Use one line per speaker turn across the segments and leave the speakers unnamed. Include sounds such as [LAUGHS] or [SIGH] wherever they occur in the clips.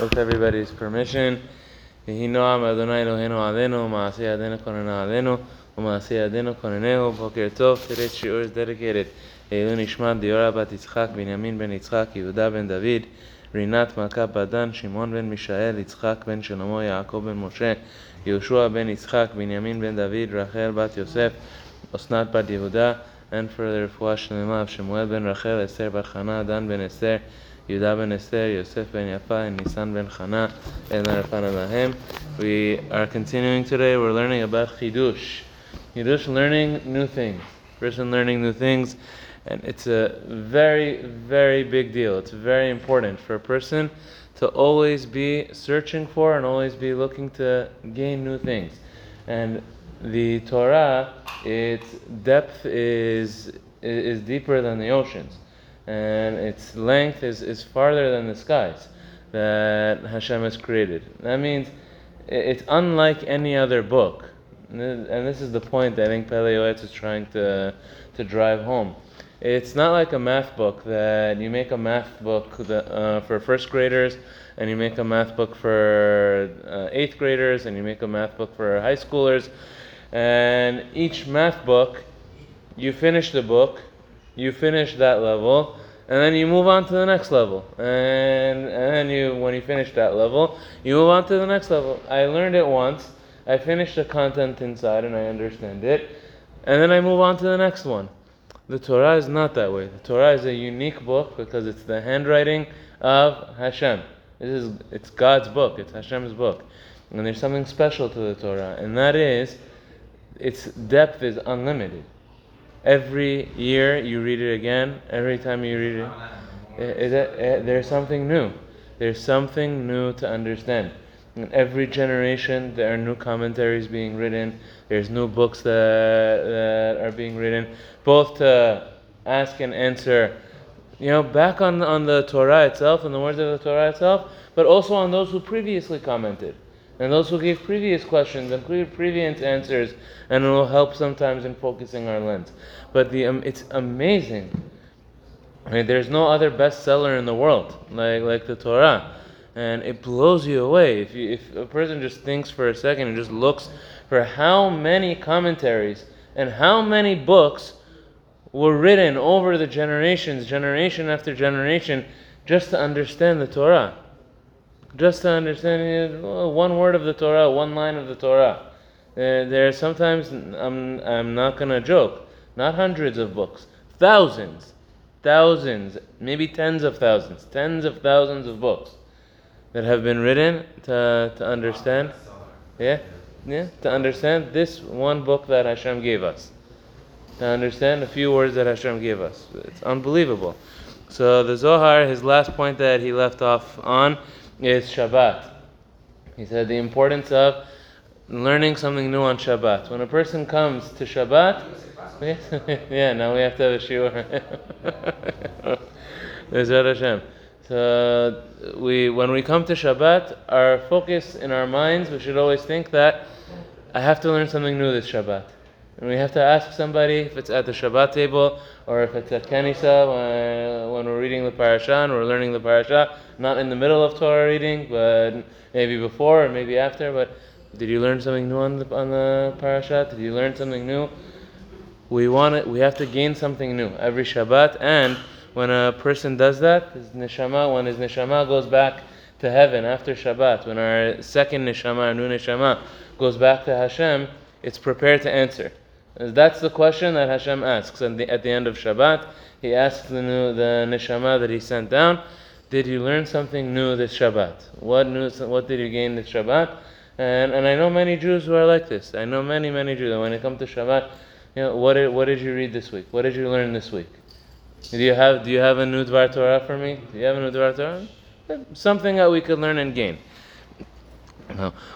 with everybody's permission. יהי נועם אדוני אלוהינו עלינו, מעשי ידינו כוננה עלינו, ומעשי ידינו כוננהו. בוקר טוב, today's shiur is dedicated לעילוי נשמת דיורה בת יצחק, בנימין בן יצחק, יהודה בן דוד, רינת מלכה בדן, שמעון בן מישאל, יצחק בן שלמה, יעקב בן משה, יהושע בן יצחק, בנימין בן דוד, רחל בת יוסף, אסנת בת יהודה, and for the רפואה שלמה of שמואל בן רחל, אסתר בת חנה, דן בן אסתר, Yudah ben Esther, Yosef ben Yafa, and Nisan ben Chana, and Narafana Lahem. We are continuing today. We're learning about Chidush. Chidush, learning new things. Person learning new things. And it's a very, very big deal. It's very important for a person to always be searching for and always be looking to gain new things. And the Torah, its depth is is deeper than the oceans and its length is, is farther than the skies that Hashem has created. That means it's unlike any other book, and this is the point that I think Pele Yoetz is trying to to drive home. It's not like a math book that you make a math book that, uh, for first graders and you make a math book for uh, eighth graders and you make a math book for high schoolers and each math book, you finish the book, you finish that level, and then you move on to the next level. And, and then you, when you finish that level, you move on to the next level. I learned it once, I finished the content inside and I understand it, and then I move on to the next one. The Torah is not that way. The Torah is a unique book because it's the handwriting of Hashem. This is it's God's book. It's Hashem's book, and there's something special to the Torah, and that is its depth is unlimited. Every year you read it again. Every time you read it, eh, it, it eh, there's something new. There's something new to understand. In every generation, there are new commentaries being written. There's new books that, that are being written, both to ask and answer, you know, back on, on the Torah itself and the words of the Torah itself, but also on those who previously commented and those who gave previous questions and previous answers, and it will help sometimes in focusing our lens. But the um, it's amazing. I mean, there's no other bestseller in the world like like the Torah, and it blows you away if you, if a person just thinks for a second and just looks for how many commentaries and how many books were written over the generations, generation after generation, just to understand the Torah just to understand one word of the Torah, one line of the Torah. Uh, there are sometimes, I'm, I'm not going to joke, not hundreds of books, thousands, thousands, maybe tens of thousands, tens of thousands of books that have been written to, to understand. Yeah? Yeah? To understand this one book that Hashem gave us. To understand a few words that Hashem gave us. It's unbelievable. So the Zohar, his last point that he left off on, is Shabbat. He said the importance of learning something new on Shabbat. When a person comes to Shabbat, [LAUGHS] yeah, now we have to have a shiur. [LAUGHS] Hashem. So we, when we come to Shabbat, our focus in our minds, we should always think that I have to learn something new this Shabbat. And we have to ask somebody if it's at the Shabbat table or if it's at Kenisa when, we're reading the parasha and we're learning the parasha, not in the middle of Torah reading, but maybe before or maybe after. But did you learn something new on the, on the parasha? Did you learn something new? We want it, we have to gain something new every Shabbat. And when a person does that, his neshama, when his neshama goes back to heaven after Shabbat, when our second neshama, our new neshama, goes back to Hashem, it's prepared to answer. That's the question that Hashem asks at the, at the end of Shabbat. He asks the, new, the neshama that he sent down, did you learn something new this Shabbat? What new, what did you gain this Shabbat? And, and I know many Jews who are like this. I know many, many Jews. When it comes to Shabbat, you know, what did, what did you read this week? What did you learn this week? Do you have, do you have a new Dvar Torah for me? Do you have a new Dvar Torah? Something that we could learn and gain.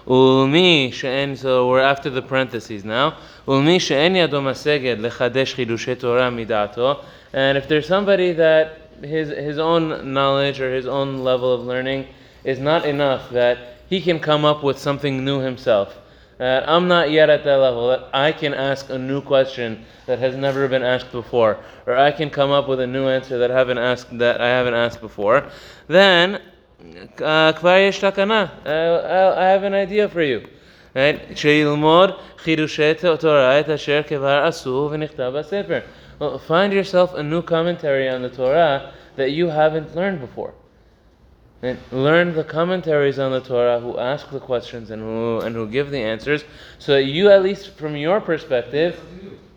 Ulmi she'en, so we're after the parentheses now. She'en lechadesh Torah midato. And if there's somebody that his his own knowledge or his own level of learning is not enough that he can come up with something new himself. That I'm not yet at that level that I can ask a new question that has never been asked before, or I can come up with a new answer that I haven't asked that I haven't asked before. Then כבר יש תקנה, I have an idea for you. Right? שילמוד חידושי תורה את אשר כבר עשו ונכתב בספר. Well, Find yourself a new commentary on the Torah that you haven't learned before. And learn the commentaries on the Torah who ask the questions and who and who give the answers, so that you, at least from your perspective,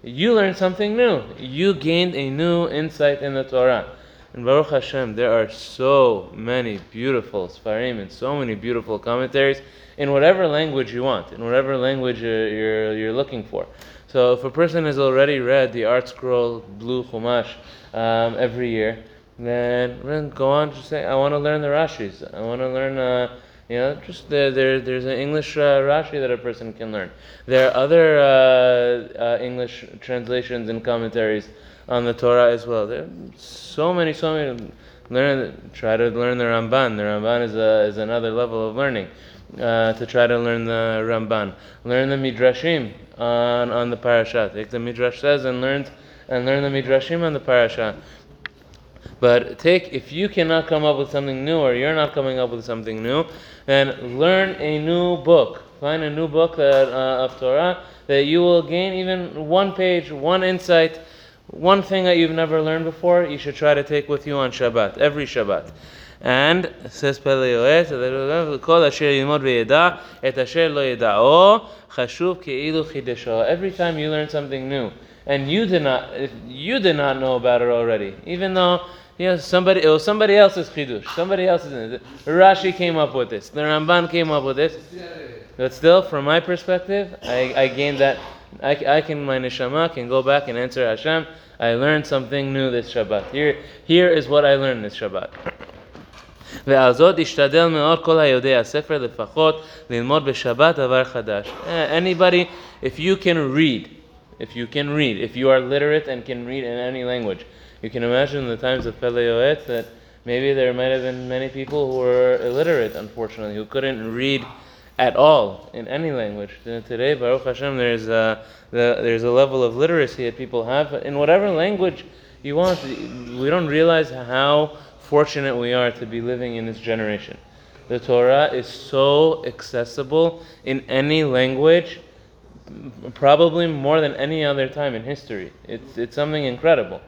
you learned something new. You gained a new insight in the Torah. And Baruch Hashem, there are so many beautiful Sfarim and so many beautiful commentaries in whatever language you want, in whatever language you're, you're, you're looking for. So if a person has already read the ArtScroll Blue Chumash um, every year, then, then go on to say, I want to learn the Rashis. I want to learn, uh, you know, just there, there, there's an English uh, Rashi that a person can learn. There are other uh, uh, English translations and commentaries on the Torah as well. There are so many, so many. Learn, try to learn the Ramban. The Ramban is, a, is another level of learning. Uh, to try to learn the Ramban, learn the Midrashim on, on the parasha. Take the Midrash says and learn and learn the Midrashim on the parasha. But take, if you cannot come up with something new or you're not coming up with something new, then learn a new book. Find a new book that, uh, of Torah that you will gain even one page, one insight, one thing that you've never learned before, you should try to take with you on Shabbat, every Shabbat. And says Pele Yoetz, כל Every time you learn something new, and you did not, you did not know about it already, even though you know, somebody, it was somebody else's chidush, somebody else's. Rashi came up with this, the Ramban came up with this, but still, from my perspective, I, I gained that. I, I can, my neshama can go back and answer Hashem. I learned something new this Shabbat. Here, here is what I learned this Shabbat. ועל זאת השתדל מאוד כל היודע הספר לפחות ללמוד בשבת דבר חדש. Anybody, if you can read, if you can read, if you are literate and can read in any language, you can imagine the times of Pele Yoetz that maybe there might have been many people who were illiterate, unfortunately, who couldn't read at all in any language. Today, Baruch Hashem, there's a, the, there's a level of literacy that people have in whatever language you want. We don't realize how fortunate we are to be living in this generation. The Torah is so accessible in any language, probably more than any other time in history. It's, it's something incredible.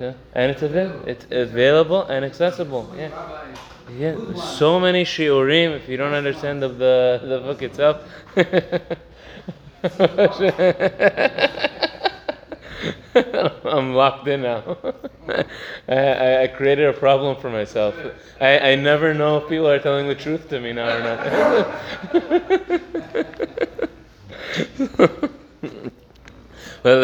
Yeah. And it's available. It's available and accessible. Yeah. Yeah. So many shiurim. If you don't understand the the, the book itself. [LAUGHS] I'm locked in now. [LAUGHS] I, I, created a problem for myself. I, I never know if people are telling the truth to me now or not. [LAUGHS] [LAUGHS] At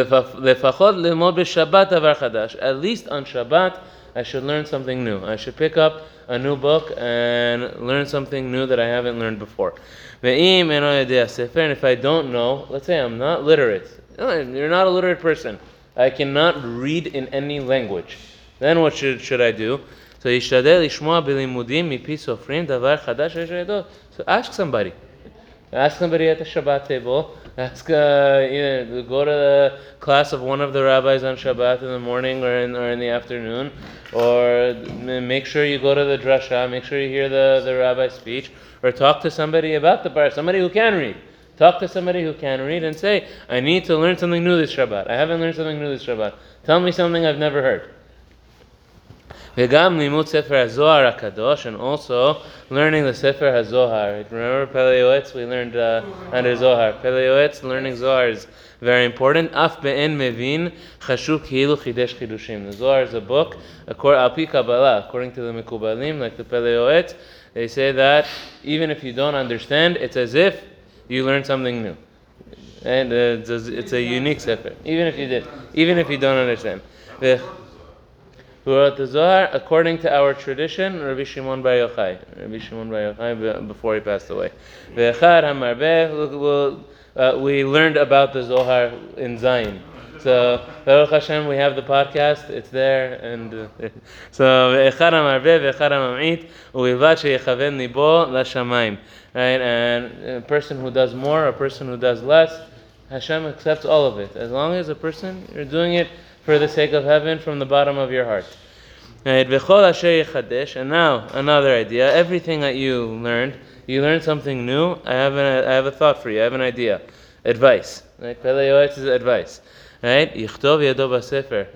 least on Shabbat, I should learn something new. I should pick up a new book and learn something new that I haven't learned before. And if I don't know, let's say I'm not literate. You're not a literate person. I cannot read in any language. Then what should, should I do? So ישתדל לשמוע בלימודים מפי סופרים דבר חדש So ask somebody. Ask somebody at the Shabbat table. Ask, uh, either go to the class of one of the rabbis on Shabbat in the morning or in, or in the afternoon, or make sure you go to the drasha, make sure you hear the, the rabbi's speech, or talk to somebody about the bar, somebody who can read. Talk to somebody who can read and say, I need to learn something new this Shabbat. I haven't learned something new this Shabbat. Tell me something I've never heard. Vegam limut sefer hazohar hakadosh, and also learning the sefer hazohar. Remember Pele Yoetz? We learned uh, under Zohar. Pele Yoetz, learning Zohar is very important. Af be'en mevin chashu kilu chidesh. The Zohar is a book, according, Kabbalah, according to the Mikubalim, like the Pele Yoetz. They say that even if you don't understand, it's as if you learned something new. And uh, it's, a, it's a unique sefer, even if you did, even if you don't understand. Who wrote the Zohar? According to our tradition, Rabbi Shimon Bar Yochai. Rabbi Shimon Bar Yochai before he passed away. Uh, we learned about the Zohar in Zion. So Baruch Hashem, we have the podcast. It's there, and uh, [LAUGHS] so ve'echad hamarbe ve'echad hamamit u'ilvad sheyechaven libo l'shamayim. Right, and a person who does more, a person who does less, Hashem accepts all of it. As long as a person you're doing it for the sake of heaven from the bottom of your heart. Right, and now another idea. Everything that you learned, you learned something new. I have an, I have a thought for you. I have an idea, advice. Right, is advice. Right.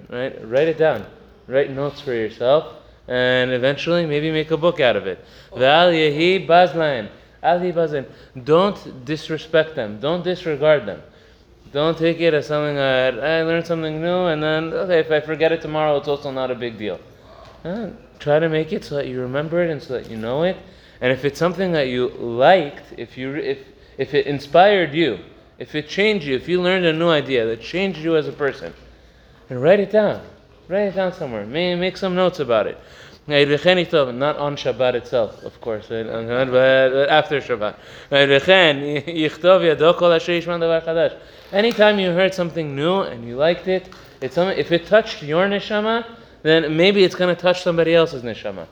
Right, write it down. Write notes for yourself, and eventually maybe make a book out of it. V'al yehi bazlain. Al yehi. Don't disrespect them. Don't disregard them. Don't take it as something that I learned something new, and then okay, if I forget it tomorrow, it's also not a big deal. Uh, try to make it so that you remember it and so that you know it. And if it's something that you liked, if you if if it inspired you, if it changed you, if you learned a new idea that changed you as a person, and write it down. Write it down somewhere. Make some notes about it. Not on Shabbat itself, of course, but after Shabbat. [LAUGHS] Anytime you heard something new and you liked it, it's if it touched your neshama, then maybe it's going to touch somebody else's neshama.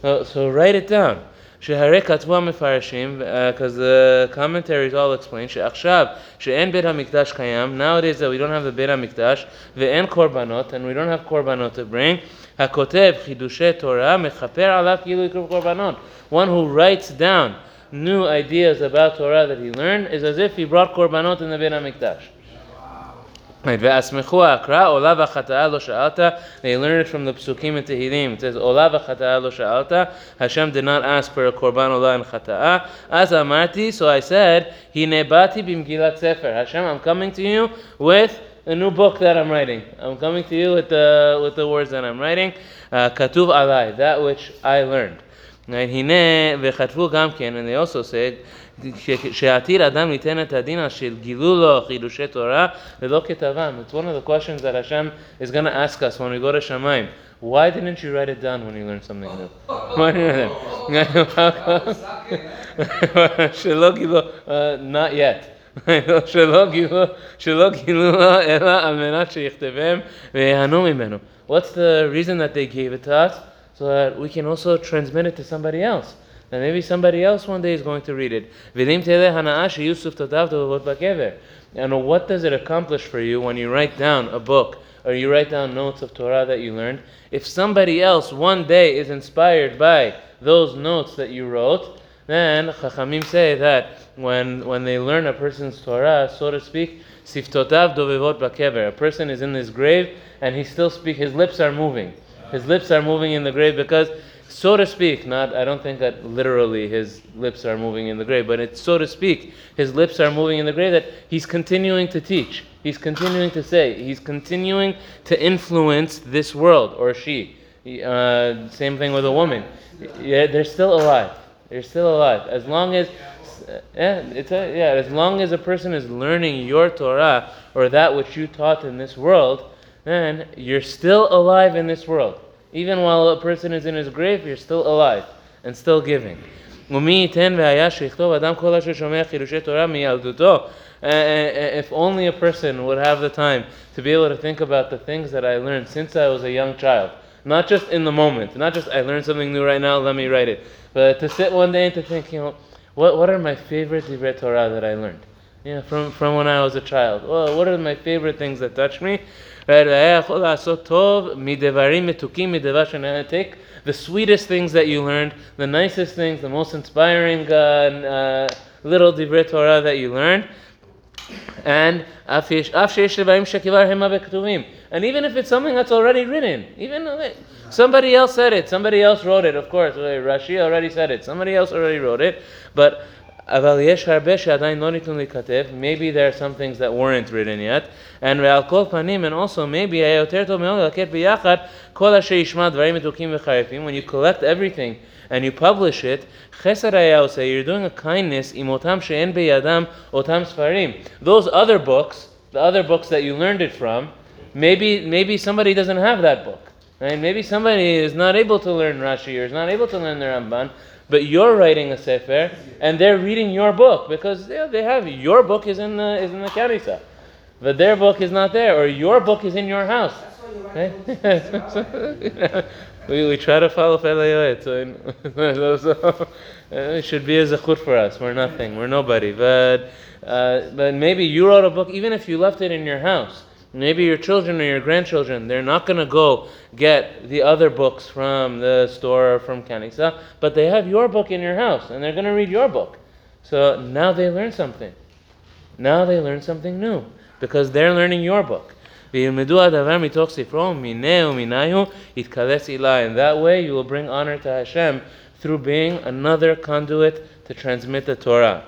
So, so write it down. שהרי כתבו המפרשים, because the commentaries all explain, שעכשיו, שאין בית המקדש קיים, nowadays that we don't have the בית המקדש, ואין קורבנות, and we don't have קורבנות to bring, הכותב חידושי תורה, מכפר עליו כאילו יקרוב קורבנות. One who writes down new ideas about Torah that he learned is as if he brought korbanot in the בית המקדש. They learn it from the psukim in Tehillim. It says, ola v'chata'a lo sha'alta. Hashem did not ask for a korban ola and chata'ah. As amarti, so I said, "Hinebati bimgilat sefer. Hashem, I'm coming to you with a new book that I'm writing. I'm coming to you with the, with the words that I'm writing. Uh, Katuv uh, alai, that which I learned. Right, hine and they also said, שעתיד אדם ליתן את הדין של גילו לו חידושי תורה ולא כתבם. It's one of the questions that Hashem is going to ask us when we go to Shamayim. Why didn't you write it down when you learned something new? [LAUGHS] Why didn't you [LAUGHS] שלא גילו, not yet. [LAUGHS] שלא גילו, שלא גילו לו אלא על מנת שיכתבם ויהנו ממנו. What's the reason that they gave it to us? So that we can also transmit it to somebody else. And maybe somebody else one day is going to read it. And what does it accomplish for you when you write down a book or you write down notes of Torah that you learned? If somebody else one day is inspired by those notes that you wrote, then Chachamim say that when, when they learn a person's Torah, so to speak, siftotav dovevot bakever. A person is in his grave and he still speak. His lips are moving. His lips are moving in the grave because so to speak, not I don't think that literally his lips are moving in the grave, but it's so to speak, his lips are moving in the grave that he's continuing to teach. He's continuing to say. He's continuing to influence this world, or she. Uh, same thing with a woman. Yeah, they're still alive. They're still alive. As long as yeah, it's a, yeah, as long as a person is learning your Torah or that which you taught in this world, then you're still alive in this world. Even while a person is in his grave, you're still alive and still giving. If only a person would have the time to be able to think about the things that I learned since I was a young child. Not just in the moment, not just I learned something new right now, let me write it. But to sit one day and to think, you know, what, what are my favorite Divrei Torah that I learned? Yeah, from, from when I was a child. Well, what are my favorite things that touched me? The sweetest things that you learned, the nicest things, the most inspiring uh, uh, little divrei Torah that you learned, and and even if it's something that's already written, even somebody else said it, somebody else wrote it. Of course, Rashi already said it. Somebody else already wrote it, but Maybe there are some things that weren't written yet. And ועל כל פנים, and also maybe היה יותר טוב מאוד לקט ביחד כל אשר ישמע דברים מתוקים וחריפים. When you collect everything and you publish it, חסד היה עושה, you're doing a kindness עם אותם שאין בידם אותם ספרים. Those other books, the other books that you learned it from, maybe, maybe somebody doesn't have that book. Right? Maybe somebody is not able to learn Rashi or is not able to learn the Ramban, but you're writing a sefer and they're reading your book because yeah, they have your book is in the is in the kanisa, but their book is not there, or your book is in your house. [LAUGHS] we, we try to follow Pele Yoetz, so, [LAUGHS] so it should be a zechut for us. We're nothing. We're nobody. But uh, but maybe you wrote a book, even if you left it in your house. Maybe your children or your grandchildren, they're not going to go get the other books from the store or from Kanisa, but they have your book in your house and they're going to read your book. So now they learn something. Now they learn something new because they're learning your book. And that way you will bring honor to Hashem through being another conduit to transmit the Torah.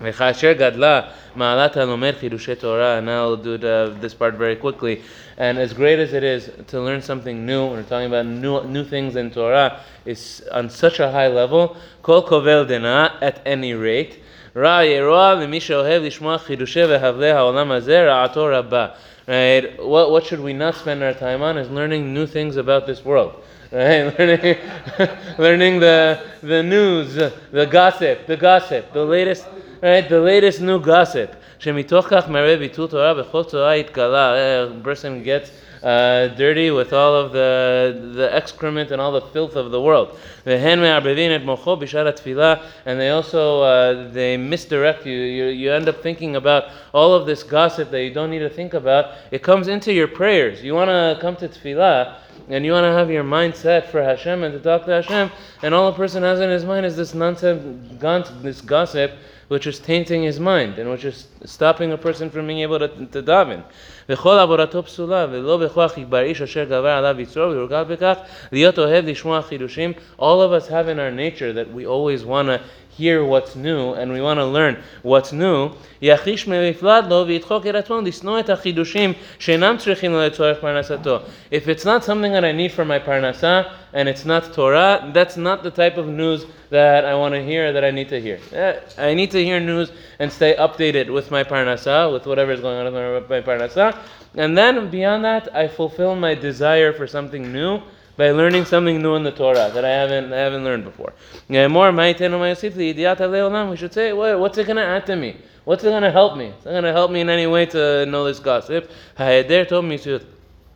וכאשר גדלה מעלת הלומד חידושי Torah, and I'll do the, this part very quickly, and as great as it is to learn something new, we're talking about new, new things in Torah, is on such a high level, כל קובל דנא, at any rate, רע ירוע למי שאוהב לשמוע חידושי והבלי העולם הזה, רעתו רבה. Right? What, what should we not spend our time on is learning new things about this world. Right? [LAUGHS] Learning, [LAUGHS] learning the, the news, the gossip, the gossip, the latest, right? The latest new gossip. שמתוך כך מראה ביטול תורה בכל תורה התגלה. A person gets uh, dirty with all of the, the excrement and all the filth of the world. והן מערבבים את מוחו בשעת התפילה, and they also uh, they misdirect you. you. You end up thinking about all of this gossip that you don't need to think about. It comes into your prayers. You want to come to tefillah, and you want to have your mind set for Hashem and to talk to Hashem, and all a person has in his mind is this nonsense, this gossip, which is tainting his mind and which is stopping a person from being able to, to daven. וכל עבודתו פסולה, ולא בכוח יגבר איש אשר גבר עליו יצרו, ויורגל בכך, להיות אוהב לשמוע חידושים. All of us have in our nature that we always want to hear what's new and we want to learn what's new, יחיש מפלד לו וידחוק את עצמו לשנוא את החידושים שאינם צריכים לו לצורך פרנסתו. If it's not something that I need for my parnasa and it's not Torah, that's not the type of news that I want to hear, that I need to hear. Eh, I need to hear news and stay updated with my parnasa, with whatever is going on with my parnasa. And then beyond that, I fulfill my desire for something new by learning something new in the Torah that I haven't I haven't learned before. More we should say, what's it going to add to me? What's it going to help me? It's not going to help me in any way to know this gossip. told me to.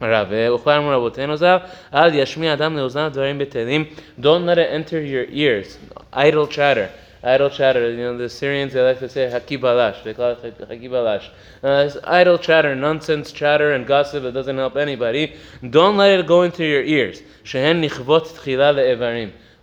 Eh, Don't let it enter your ears. Idle chatter idle chatter. You know, the Syrians, they like to say hakibalash. They call it hakibalash. Uh, it's idle chatter, nonsense chatter, and gossip that doesn't help anybody. Don't let it go into your ears.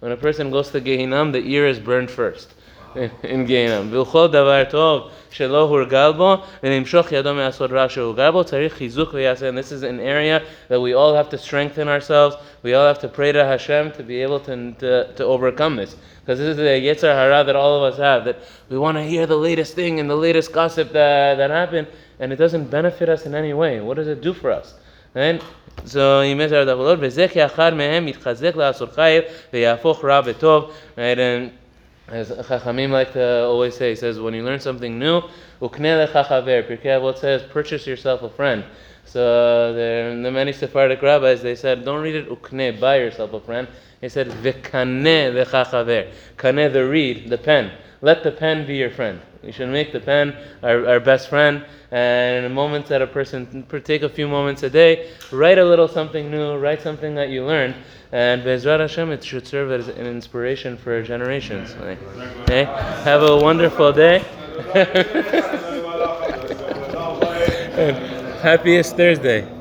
When a person goes to Gehinam, the ear is burned first. [LAUGHS] In Gehinam. ולכל דבר טוב שלא הורגל בו ולמשוך ידו מעשות רע שהורגל בו צריך חיזוק ויעשה. And this is an area that we all have to strengthen ourselves. We all have to pray to Hashem to be able to, to, to overcome this. Because this is the Yetzer Hara that all of us have, that we want to hear the latest thing and the latest gossip that, that happened, and it doesn't benefit us in any way. What does it do for us? Right? So he means that וזה כאחד מהם יתחזק לעשות חיל ויהפוך רע בטוב. Right? And as Chachamim like to always say, he says, when you learn something new, ukne lecha chaver. Pirkei says, purchase yourself a friend. So uh, there, the many Sephardic rabbis, they said, don't read it ukne, buy yourself a friend. He said, V'kaneh lecha Kaneh, the reed, the pen. Let the pen be your friend. We should make the pen our, our best friend. And moments that a person, take a few moments a day, write a little something new, write something that you learned. And Bezrat Hashem, it should serve as an inspiration for generations. Okay? Eh? Have a wonderful day. [LAUGHS] Happiest Thursday.